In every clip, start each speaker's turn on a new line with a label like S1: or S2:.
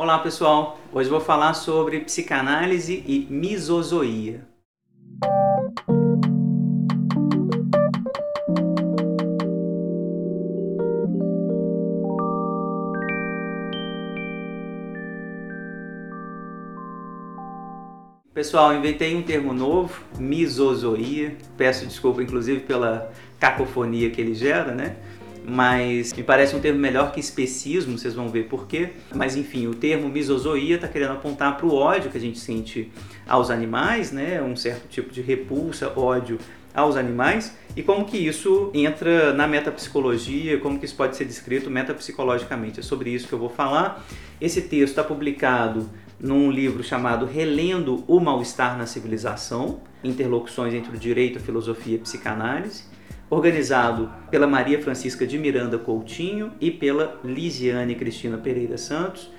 S1: Olá pessoal, hoje vou falar sobre psicanálise e misozoia. Pessoal, inventei um termo novo, misozoia. Peço desculpa, inclusive, pela cacofonia que ele gera, né? Mas me parece um termo melhor que especismo, vocês vão ver por quê. Mas enfim, o termo misozoia está querendo apontar para o ódio que a gente sente aos animais, né? Um certo tipo de repulsa, ódio aos animais e como que isso entra na metapsicologia, como que isso pode ser descrito metapsicologicamente. É sobre isso que eu vou falar. Esse texto está publicado num livro chamado Relendo o Mal-Estar na Civilização, Interlocuções entre o Direito, a Filosofia e a Psicanálise, organizado pela Maria Francisca de Miranda Coutinho e pela Lisiane Cristina Pereira Santos,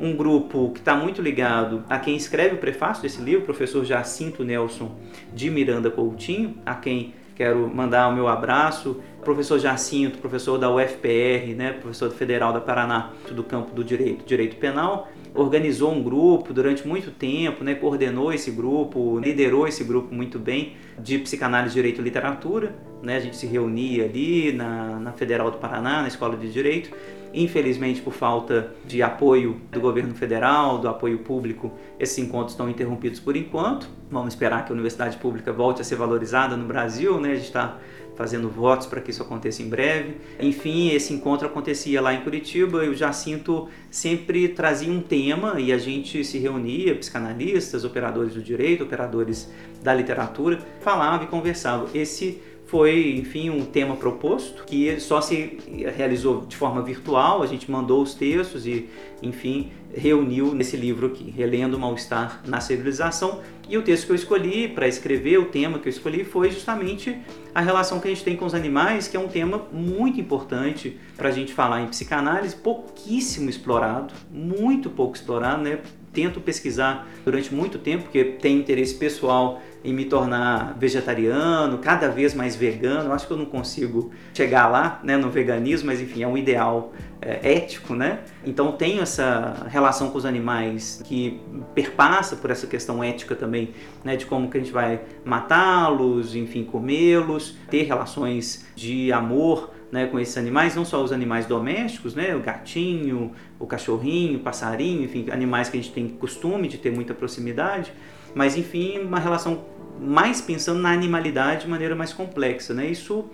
S1: um grupo que está muito ligado a quem escreve o prefácio desse livro, professor Jacinto Nelson de Miranda Coutinho, a quem quero mandar o meu abraço. Professor Jacinto, professor da UFPR, né, professor federal da Paraná, do campo do direito, direito penal, organizou um grupo durante muito tempo, né, coordenou esse grupo, liderou esse grupo muito bem de psicanálise, direito e literatura. Né, a gente se reunia ali na, na Federal do Paraná, na Escola de Direito. Infelizmente, por falta de apoio do governo federal, do apoio público, esses encontros estão interrompidos por enquanto. Vamos esperar que a universidade pública volte a ser valorizada no Brasil, né? A gente está fazendo votos para que isso aconteça em breve. Enfim, esse encontro acontecia lá em Curitiba e o Jacinto sempre trazia um tema e a gente se reunia, psicanalistas, operadores do direito, operadores da literatura, falava e conversava. Esse foi, enfim, um tema proposto que só se realizou de forma virtual. A gente mandou os textos e, enfim, reuniu nesse livro aqui, Relendo o Mal-Estar na Civilização. E o texto que eu escolhi para escrever, o tema que eu escolhi, foi justamente a relação que a gente tem com os animais, que é um tema muito importante para a gente falar em psicanálise, pouquíssimo explorado, muito pouco explorado, né? Tento pesquisar durante muito tempo, porque tem interesse pessoal em me tornar vegetariano, cada vez mais vegano. Eu acho que eu não consigo chegar lá, né, no veganismo, mas enfim, é um ideal é, ético, né? Então tenho essa relação com os animais que perpassa por essa questão ética também, né, de como que a gente vai matá-los, enfim, comê-los, ter relações de amor né, com esses animais, não só os animais domésticos, né, o gatinho, o cachorrinho, o passarinho, enfim, animais que a gente tem costume de ter muita proximidade, mas enfim, uma relação mais pensando na animalidade de maneira mais complexa. Né? Isso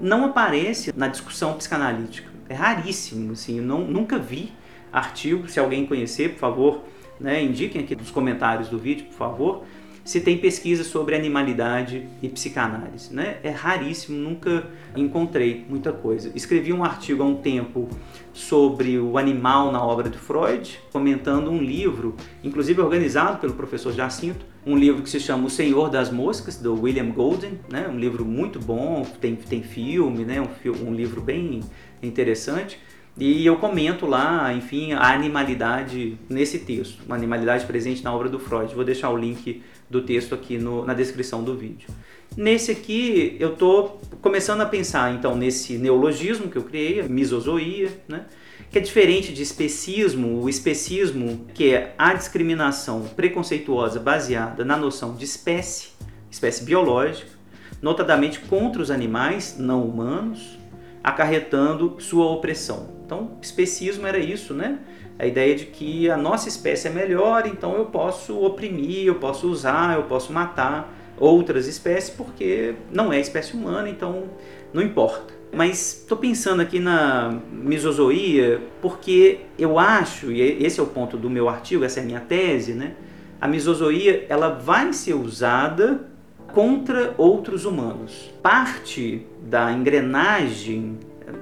S1: não aparece na discussão psicanalítica, é raríssimo, assim, eu não, nunca vi artigo, se alguém conhecer, por favor, né, indiquem aqui nos comentários do vídeo, por favor, se tem pesquisa sobre animalidade e psicanálise. Né? É raríssimo, nunca encontrei muita coisa. Escrevi um artigo há um tempo sobre o animal na obra de Freud, comentando um livro, inclusive organizado pelo professor Jacinto, um livro que se chama O Senhor das Moscas, do William Golden, né? um livro muito bom, tem, tem filme, né? um, um livro bem interessante. E eu comento lá, enfim, a animalidade nesse texto, uma animalidade presente na obra do Freud. Vou deixar o link do texto aqui no, na descrição do vídeo. Nesse aqui, eu estou começando a pensar, então, nesse neologismo que eu criei, misozoia, né? que é diferente de especismo. O especismo, que é a discriminação preconceituosa baseada na noção de espécie, espécie biológica, notadamente contra os animais não humanos, acarretando sua opressão. Então, especismo era isso, né? A ideia de que a nossa espécie é melhor, então eu posso oprimir, eu posso usar, eu posso matar outras espécies porque não é espécie humana, então não importa. Mas estou pensando aqui na misozoia porque eu acho, e esse é o ponto do meu artigo, essa é a minha tese, né? A misozoia ela vai ser usada contra outros humanos. Parte da engrenagem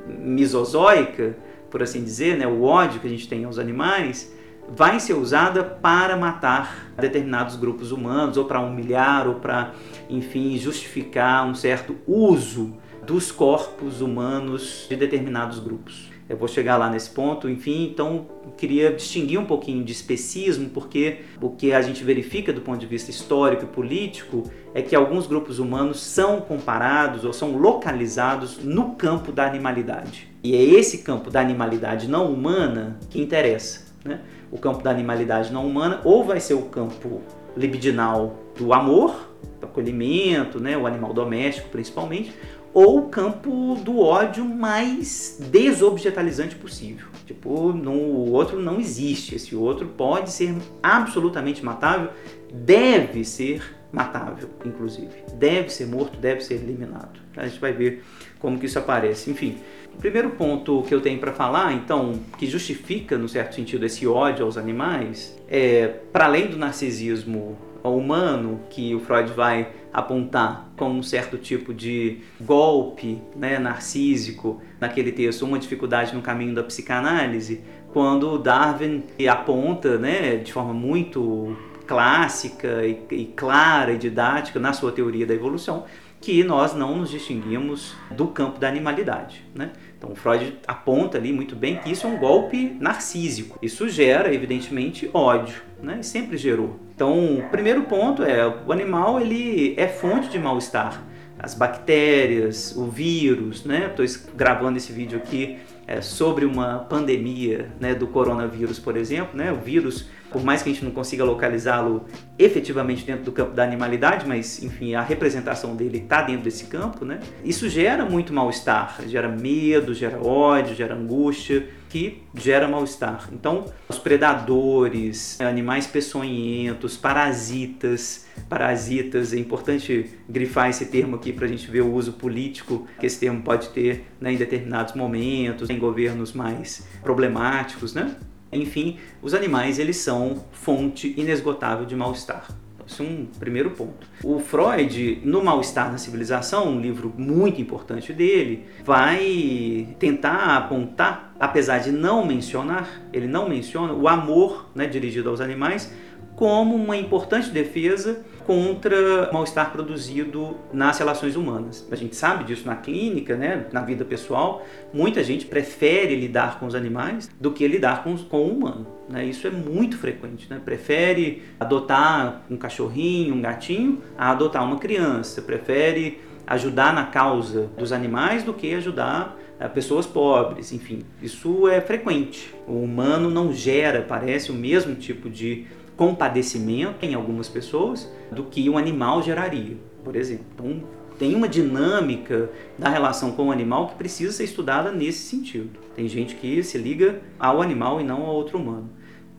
S1: misozoica, por assim dizer, né, o ódio que a gente tem aos animais, vai ser usada para matar determinados grupos humanos, ou para humilhar, ou para, enfim, justificar um certo uso dos corpos humanos de determinados grupos. Eu vou chegar lá nesse ponto, enfim, então queria distinguir um pouquinho de especismo, porque o que a gente verifica do ponto de vista histórico e político é que alguns grupos humanos são comparados ou são localizados no campo da animalidade. E é esse campo da animalidade não humana que interessa né? o campo da animalidade não humana, ou vai ser o campo libidinal do amor, do acolhimento, né? o animal doméstico principalmente, ou o campo do ódio mais desobjetalizante possível. Tipo, no, o outro não existe, esse outro pode ser absolutamente matável, deve ser matável, inclusive. Deve ser morto, deve ser eliminado. A gente vai ver como que isso aparece. Enfim, o primeiro ponto que eu tenho para falar, então, que justifica, no certo sentido, esse ódio aos animais, é, para além do narcisismo humano, que o Freud vai apontar como um certo tipo de golpe né, narcísico naquele texto, uma dificuldade no caminho da psicanálise, quando Darwin aponta né, de forma muito clássica e, e clara e didática na sua teoria da evolução que nós não nos distinguimos do campo da animalidade. Né? Então, Freud aponta ali muito bem que isso é um golpe narcísico. Isso gera, evidentemente, ódio, né? e sempre gerou. Então, o primeiro ponto é o animal ele é fonte de mal-estar. As bactérias, o vírus, né? Estou gravando esse vídeo aqui é, sobre uma pandemia né, do coronavírus, por exemplo, né? O vírus por mais que a gente não consiga localizá-lo efetivamente dentro do campo da animalidade, mas enfim, a representação dele está dentro desse campo, né? Isso gera muito mal-estar, gera medo, gera ódio, gera angústia, que gera mal-estar. Então, os predadores, animais peçonhentos, parasitas, parasitas, é importante grifar esse termo aqui para a gente ver o uso político que esse termo pode ter né, em determinados momentos, em governos mais problemáticos, né? Enfim, os animais eles são fonte inesgotável de mal-estar. Esse é um primeiro ponto. O Freud, no Mal-Estar na Civilização, um livro muito importante dele, vai tentar apontar, apesar de não mencionar, ele não menciona o amor né, dirigido aos animais como uma importante defesa contra o mal-estar produzido nas relações humanas. A gente sabe disso na clínica, né, na vida pessoal. Muita gente prefere lidar com os animais do que lidar com, com o humano. Né? Isso é muito frequente. Né? Prefere adotar um cachorrinho, um gatinho, a adotar uma criança. Prefere ajudar na causa dos animais do que ajudar eh, pessoas pobres. Enfim, isso é frequente. O humano não gera, parece, o mesmo tipo de compadecimento em algumas pessoas do que um animal geraria, por exemplo. Então, tem uma dinâmica da relação com o animal que precisa ser estudada nesse sentido. Tem gente que se liga ao animal e não ao outro humano.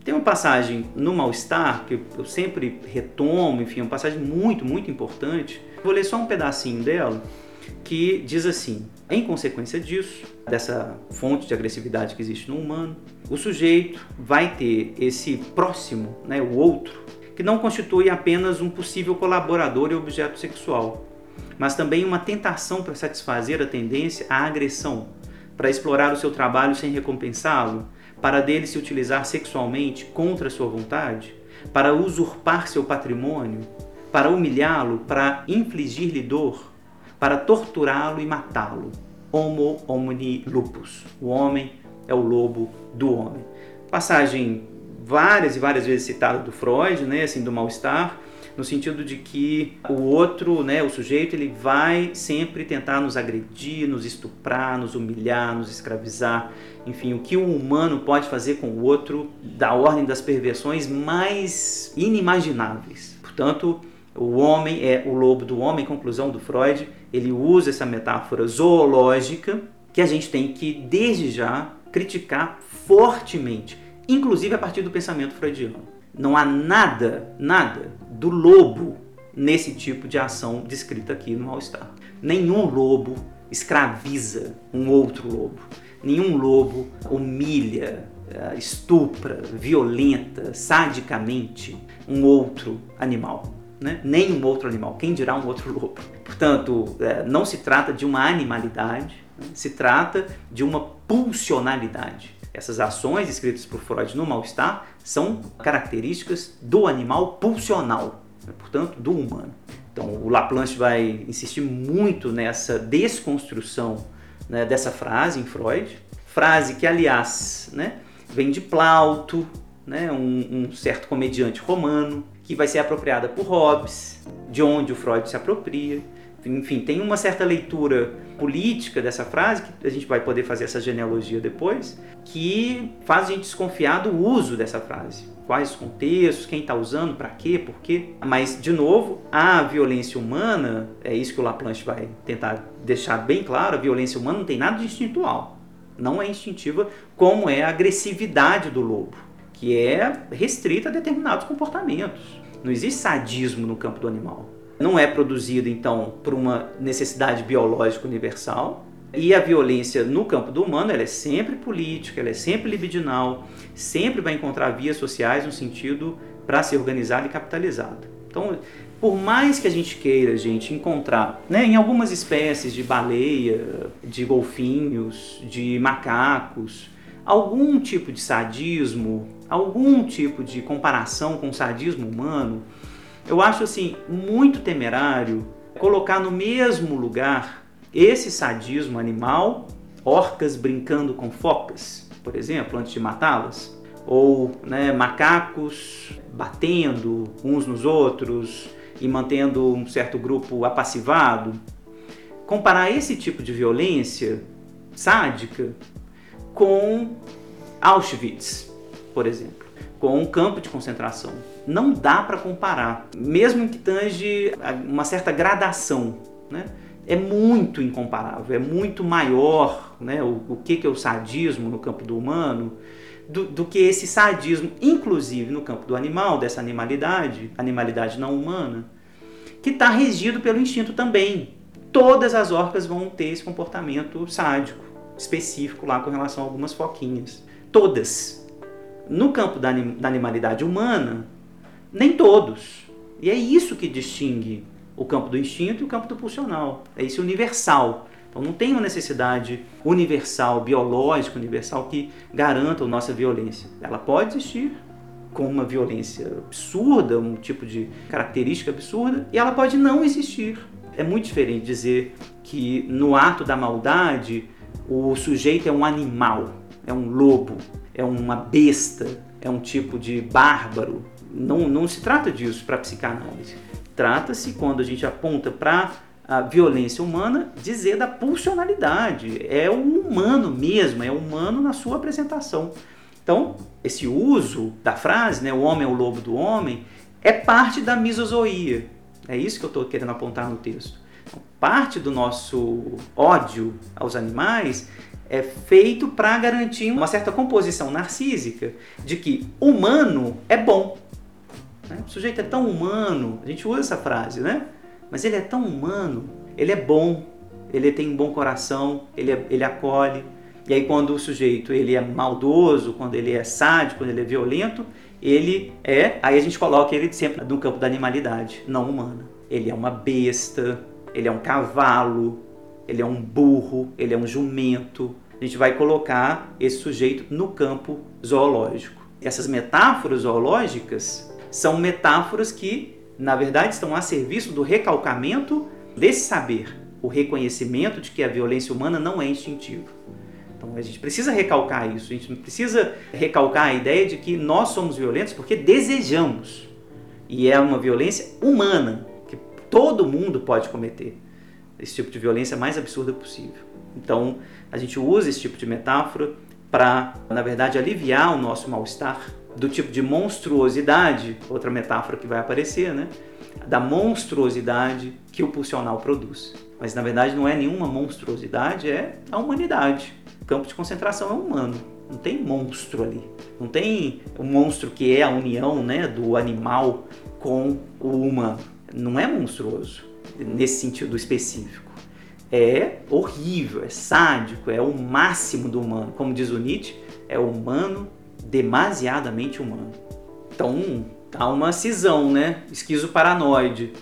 S1: Tem uma passagem no Mal-Estar que eu sempre retomo, enfim, é uma passagem muito, muito importante. Vou ler só um pedacinho dela que diz assim: em consequência disso, dessa fonte de agressividade que existe no humano, o sujeito vai ter esse próximo, né, o outro, que não constitui apenas um possível colaborador e objeto sexual, mas também uma tentação para satisfazer a tendência à agressão, para explorar o seu trabalho sem recompensá-lo, para dele se utilizar sexualmente contra sua vontade, para usurpar seu patrimônio, para humilhá-lo, para infligir-lhe dor, para torturá-lo e matá-lo. Homo homini lupus. O homem é o lobo do homem. Passagem várias e várias vezes citada do Freud, né, assim, do mal-estar, no sentido de que o outro, né, o sujeito, ele vai sempre tentar nos agredir, nos estuprar, nos humilhar, nos escravizar, enfim, o que o humano pode fazer com o outro da ordem das perversões mais inimagináveis. Portanto, o homem é o lobo do homem, conclusão do Freud, ele usa essa metáfora zoológica que a gente tem que, desde já, criticar fortemente, inclusive a partir do pensamento freudiano. Não há nada, nada do lobo nesse tipo de ação descrita aqui no mal-estar. Nenhum lobo escraviza um outro lobo. Nenhum lobo humilha, eh, estupra, violenta, sadicamente um outro animal né? nem um outro animal, quem dirá um outro lobo. Portanto, é, não se trata de uma animalidade, né? se trata de uma pulsionalidade. Essas ações escritas por Freud no mal-estar são características do animal pulsional, né? portanto, do humano. Então, o Laplanche vai insistir muito nessa desconstrução né, dessa frase em Freud, frase que, aliás, né, vem de Plauto, né, um, um certo comediante romano, que vai ser apropriada por Hobbes, de onde o Freud se apropria, enfim, tem uma certa leitura política dessa frase, que a gente vai poder fazer essa genealogia depois, que faz a gente desconfiar do uso dessa frase. Quais os contextos, quem está usando, para quê, por quê. Mas, de novo, a violência humana, é isso que o Laplanche vai tentar deixar bem claro, a violência humana não tem nada de instintual. Não é instintiva como é a agressividade do lobo, que é restrita a determinados comportamentos. Não existe sadismo no campo do animal não é produzido então por uma necessidade biológica universal. E a violência no campo do humano ela é sempre política, ela é sempre libidinal, sempre vai encontrar vias sociais no sentido para ser organizada e capitalizada. Então, por mais que a gente queira, gente, encontrar né, em algumas espécies de baleia, de golfinhos, de macacos, algum tipo de sadismo, algum tipo de comparação com o sadismo humano, eu acho assim muito temerário colocar no mesmo lugar esse sadismo animal, orcas brincando com focas, por exemplo, antes de matá-las, ou né, macacos batendo uns nos outros e mantendo um certo grupo apassivado. Comparar esse tipo de violência sádica com Auschwitz, por exemplo, com um campo de concentração não dá para comparar, mesmo que tange uma certa gradação, né? É muito incomparável, é muito maior, né? O, o que, que é o sadismo no campo do humano do, do, que esse sadismo, inclusive no campo do animal, dessa animalidade, animalidade não humana, que está regido pelo instinto também. Todas as orcas vão ter esse comportamento sádico, específico lá com relação a algumas foquinhas. Todas. No campo da, da animalidade humana, nem todos. E é isso que distingue o campo do instinto e o campo do pulsional. É esse universal. Então não tem uma necessidade universal, biológica, universal que garanta a nossa violência. Ela pode existir com uma violência absurda, um tipo de característica absurda, e ela pode não existir. É muito diferente dizer que no ato da maldade o sujeito é um animal, é um lobo, é uma besta, é um tipo de bárbaro, não, não se trata disso para a psicanálise. Trata-se, quando a gente aponta para a violência humana, dizer da pulsionalidade. É o humano mesmo, é o humano na sua apresentação. Então, esse uso da frase, né, o homem é o lobo do homem, é parte da misozoia. É isso que eu estou querendo apontar no texto. Então, parte do nosso ódio aos animais é feito para garantir uma certa composição narcísica de que humano é bom. Né? O sujeito é tão humano, a gente usa essa frase, né? Mas ele é tão humano, ele é bom, ele tem um bom coração, ele, é, ele acolhe. E aí quando o sujeito ele é maldoso, quando ele é sádico, quando ele é violento, ele é, aí a gente coloca ele sempre no campo da animalidade, não humana. Ele é uma besta, ele é um cavalo, ele é um burro, ele é um jumento. A gente vai colocar esse sujeito no campo zoológico. Essas metáforas zoológicas são metáforas que, na verdade, estão a serviço do recalcamento desse saber, o reconhecimento de que a violência humana não é instintiva. Então a gente precisa recalcar isso, a gente precisa recalcar a ideia de que nós somos violentos porque desejamos. E é uma violência humana, que todo mundo pode cometer. Esse tipo de violência mais absurda possível. Então a gente usa esse tipo de metáfora para, na verdade, aliviar o nosso mal-estar do tipo de monstruosidade, outra metáfora que vai aparecer, né? Da monstruosidade que o pulsional produz. Mas na verdade não é nenhuma monstruosidade, é a humanidade. O campo de concentração é humano. Não tem monstro ali. Não tem o um monstro que é a união né, do animal com o humano. Não é monstruoso nesse sentido específico. É horrível, é sádico, é o máximo do humano. Como diz o Nietzsche, é humano demasiadamente humano. Então, há uma cisão, né? Esquizoparanoide,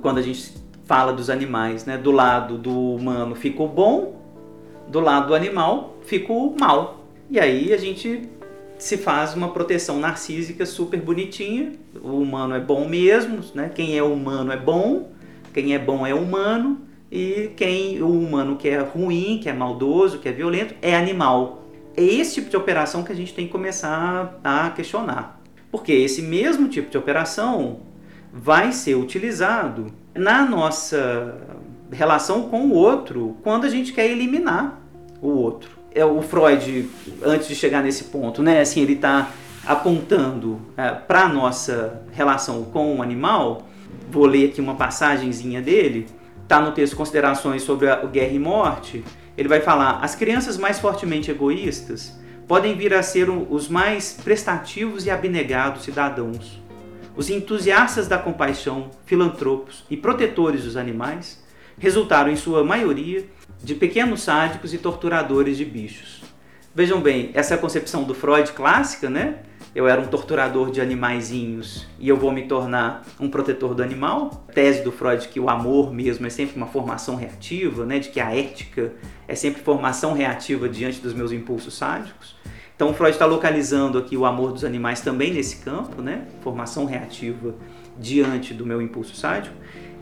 S1: quando a gente fala dos animais, né? Do lado do humano fica bom, do lado do animal fica mal. E aí a gente se faz uma proteção narcísica super bonitinha. O humano é bom mesmo, né? Quem é humano é bom, quem é bom é humano e quem o humano que é ruim, que é maldoso, que é violento é animal é esse tipo de operação que a gente tem que começar a questionar. Porque esse mesmo tipo de operação vai ser utilizado na nossa relação com o outro quando a gente quer eliminar o outro. É o Freud, antes de chegar nesse ponto, né? Assim, ele está apontando é, para a nossa relação com o animal. Vou ler aqui uma passagenzinha dele. Está no texto Considerações sobre a Guerra e Morte. Ele vai falar: as crianças mais fortemente egoístas podem vir a ser os mais prestativos e abnegados cidadãos. Os entusiastas da compaixão, filantropos e protetores dos animais resultaram, em sua maioria, de pequenos sádicos e torturadores de bichos. Vejam bem, essa é a concepção do Freud clássica, né? Eu era um torturador de animaizinhos e eu vou me tornar um protetor do animal. tese do Freud que o amor mesmo é sempre uma formação reativa, né? De que a ética é sempre formação reativa diante dos meus impulsos sádicos. Então Freud está localizando aqui o amor dos animais também nesse campo, né? Formação reativa diante do meu impulso sádico.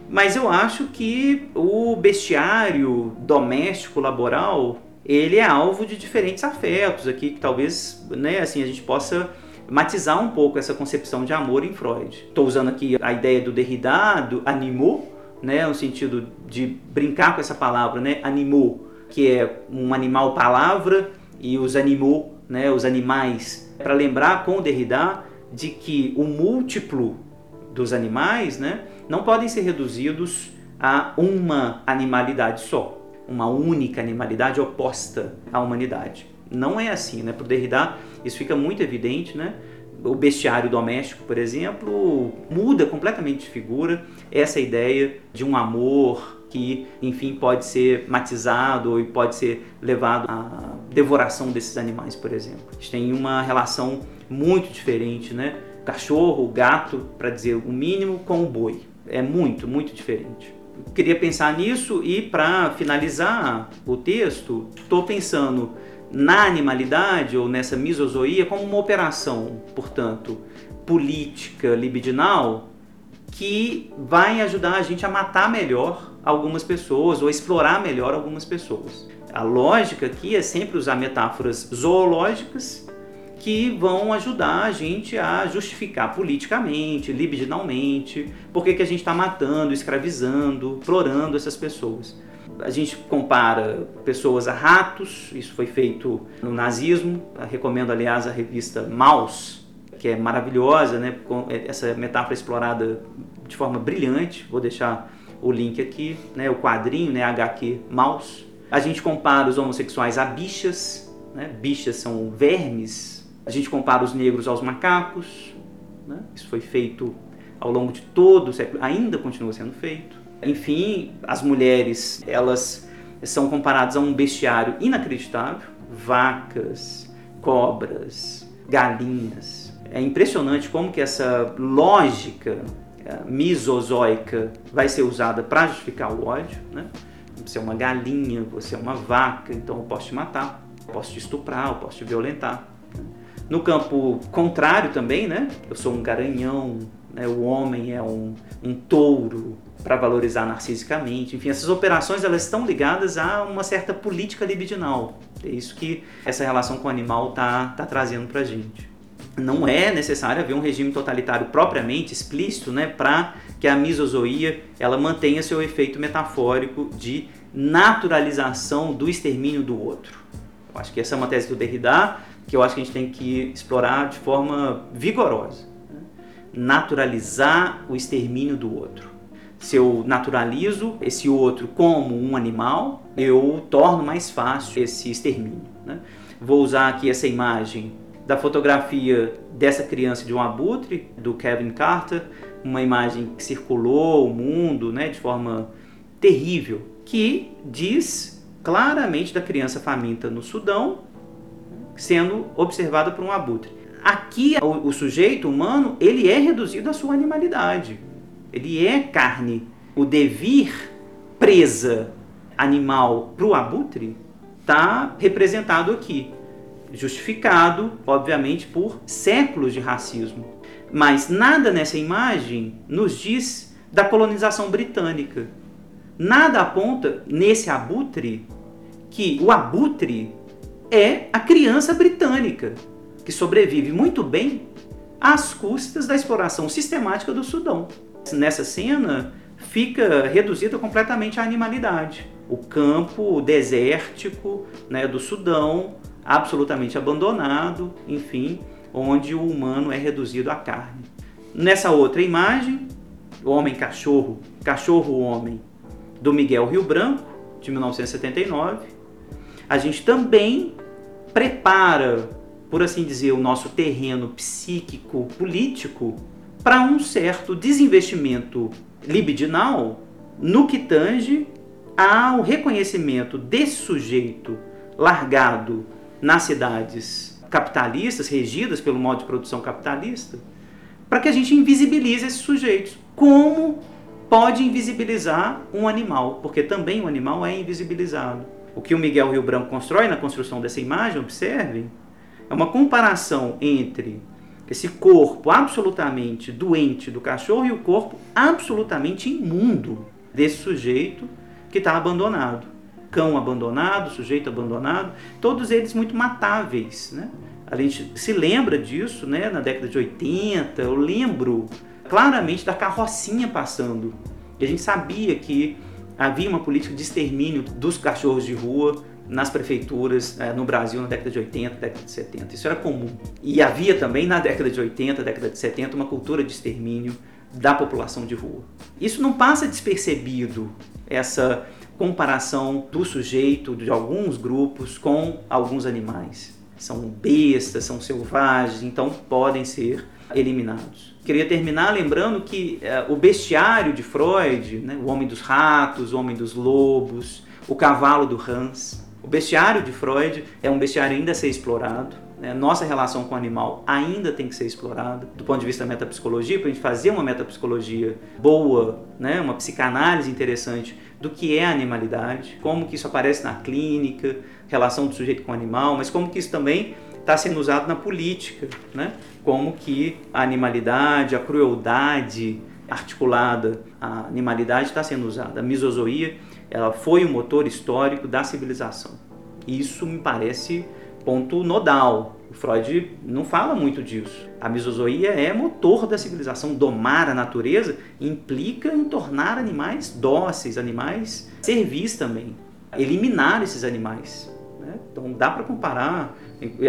S1: Mas eu acho que o bestiário doméstico laboral ele é alvo de diferentes afetos aqui que talvez, né, assim a gente possa matizar um pouco essa concepção de amor em Freud. Estou usando aqui a ideia do Derrida, do animaux, né, no sentido de brincar com essa palavra, né, animaux, que é um animal palavra e os animaux né, os animais, para lembrar com o Derrida de que o múltiplo dos animais né, não podem ser reduzidos a uma animalidade só, uma única animalidade oposta à humanidade. Não é assim, né? Para o Derrida isso fica muito evidente, né? O bestiário doméstico, por exemplo, muda completamente de figura essa ideia de um amor que, enfim, pode ser matizado e pode ser levado à devoração desses animais, por exemplo. A gente tem uma relação muito diferente, né? Cachorro, gato, para dizer o mínimo, com o boi. É muito, muito diferente. Queria pensar nisso e, para finalizar o texto, estou pensando na animalidade ou nessa misozoia como uma operação, portanto, política libidinal que vai ajudar a gente a matar melhor algumas pessoas ou explorar melhor algumas pessoas. A lógica aqui é sempre usar metáforas zoológicas que vão ajudar a gente a justificar politicamente, libidinalmente, por que, a gente está matando, escravizando, explorando essas pessoas. A gente compara pessoas a ratos, isso foi feito no nazismo. Eu recomendo, aliás, a revista Maus, que é maravilhosa, né? Com essa metáfora explorada de forma brilhante. Vou deixar o link aqui, né, o quadrinho, né, HQ Maus. A gente compara os homossexuais a bichas, né, bichas são vermes. A gente compara os negros aos macacos, né, isso foi feito ao longo de todo o século, ainda continua sendo feito. Enfim, as mulheres, elas são comparadas a um bestiário inacreditável, vacas, cobras, galinhas. É impressionante como que essa lógica misozoica vai ser usada para justificar o ódio. Né? Você é uma galinha, você é uma vaca, então eu posso te matar, eu posso te estuprar, eu posso te violentar. No campo contrário também, né? eu sou um garanhão, né? o homem é um, um touro para valorizar narcisicamente. Enfim, essas operações elas estão ligadas a uma certa política libidinal. É isso que essa relação com o animal está tá trazendo para a gente não é necessário haver um regime totalitário propriamente explícito, né, para que a misozoia ela mantenha seu efeito metafórico de naturalização do extermínio do outro. Eu acho que essa é uma tese do Derrida que eu acho que a gente tem que explorar de forma vigorosa. Né? Naturalizar o extermínio do outro. Se eu naturalizo esse outro como um animal, eu torno mais fácil esse extermínio. Né? Vou usar aqui essa imagem da fotografia dessa criança de um abutre, do Kevin Carter, uma imagem que circulou o mundo né, de forma terrível, que diz claramente da criança faminta no Sudão sendo observada por um abutre. Aqui o, o sujeito humano ele é reduzido à sua animalidade, ele é carne. O devir presa animal para o abutre está representado aqui justificado, obviamente, por séculos de racismo. Mas nada nessa imagem nos diz da colonização britânica. Nada aponta nesse abutre que o abutre é a criança britânica, que sobrevive muito bem às custas da exploração sistemática do Sudão. Nessa cena, fica reduzida completamente à animalidade. O campo desértico né, do Sudão, absolutamente abandonado, enfim, onde o humano é reduzido à carne. Nessa outra imagem, o Homem-Cachorro, Cachorro-Homem, do Miguel Rio Branco, de 1979, a gente também prepara, por assim dizer, o nosso terreno psíquico político para um certo desinvestimento libidinal no que tange ao reconhecimento desse sujeito largado nas cidades capitalistas, regidas pelo modo de produção capitalista, para que a gente invisibilize esses sujeitos. Como pode invisibilizar um animal? Porque também o animal é invisibilizado. O que o Miguel Rio Branco constrói na construção dessa imagem, observem, é uma comparação entre esse corpo absolutamente doente do cachorro e o corpo absolutamente imundo desse sujeito que está abandonado. Cão abandonado, sujeito abandonado, todos eles muito matáveis. Né? A gente se lembra disso né? na década de 80, eu lembro claramente da carrocinha passando. E a gente sabia que havia uma política de extermínio dos cachorros de rua nas prefeituras eh, no Brasil na década de 80, década de 70. Isso era comum. E havia também na década de 80, década de 70 uma cultura de extermínio da população de rua. Isso não passa despercebido, essa comparação do sujeito de alguns grupos com alguns animais. São bestas, são selvagens, então podem ser eliminados. Queria terminar lembrando que eh, o bestiário de Freud, né, o homem dos ratos, o homem dos lobos, o cavalo do Hans, o bestiário de Freud é um bestiário ainda a ser explorado. Né? Nossa relação com o animal ainda tem que ser explorada do ponto de vista da metapsicologia, para a gente fazer uma metapsicologia boa, né? uma psicanálise interessante do que é a animalidade, como que isso aparece na clínica, relação do sujeito com o animal, mas como que isso também está sendo usado na política, né? como que a animalidade, a crueldade articulada, a animalidade está sendo usada, a misozoia ela foi o motor histórico da civilização. Isso me parece ponto nodal. O Freud não fala muito disso. A misozoia é motor da civilização. Domar a natureza implica em tornar animais dóceis, animais servis também. Eliminar esses animais. Né? Então dá para comparar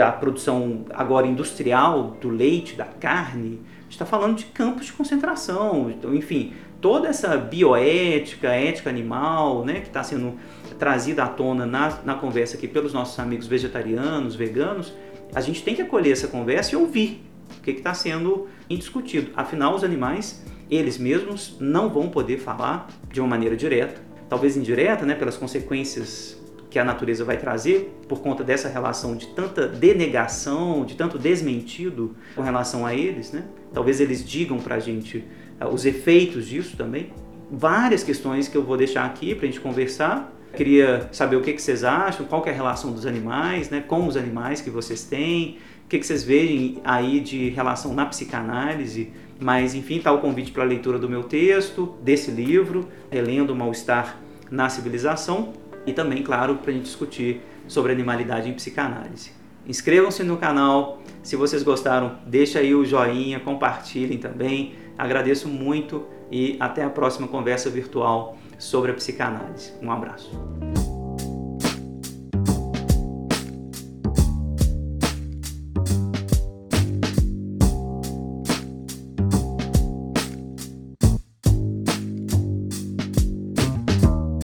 S1: a produção agora industrial do leite, da carne. A gente está falando de campos de concentração. Então, enfim, toda essa bioética, ética animal, né, que está sendo trazida à tona na, na conversa aqui pelos nossos amigos vegetarianos, veganos, a gente tem que acolher essa conversa e ouvir o que está sendo discutido. Afinal, os animais, eles mesmos não vão poder falar de uma maneira direta, talvez indireta, né, pelas consequências que a natureza vai trazer por conta dessa relação de tanta denegação, de tanto desmentido com relação a eles, né? Talvez eles digam para a gente os efeitos disso também. Várias questões que eu vou deixar aqui para a gente conversar. Queria saber o que, que vocês acham, qual é a relação dos animais, né? Com os animais que vocês têm, o que, que vocês veem aí de relação na psicanálise. Mas, enfim, está o convite para a leitura do meu texto, desse livro, Relendo o Mal-Estar na Civilização e também, claro, para a gente discutir sobre animalidade em psicanálise. Inscrevam-se no canal, se vocês gostaram, deixa aí o joinha, compartilhem também. Agradeço muito e até a próxima conversa virtual sobre a psicanálise. Um abraço.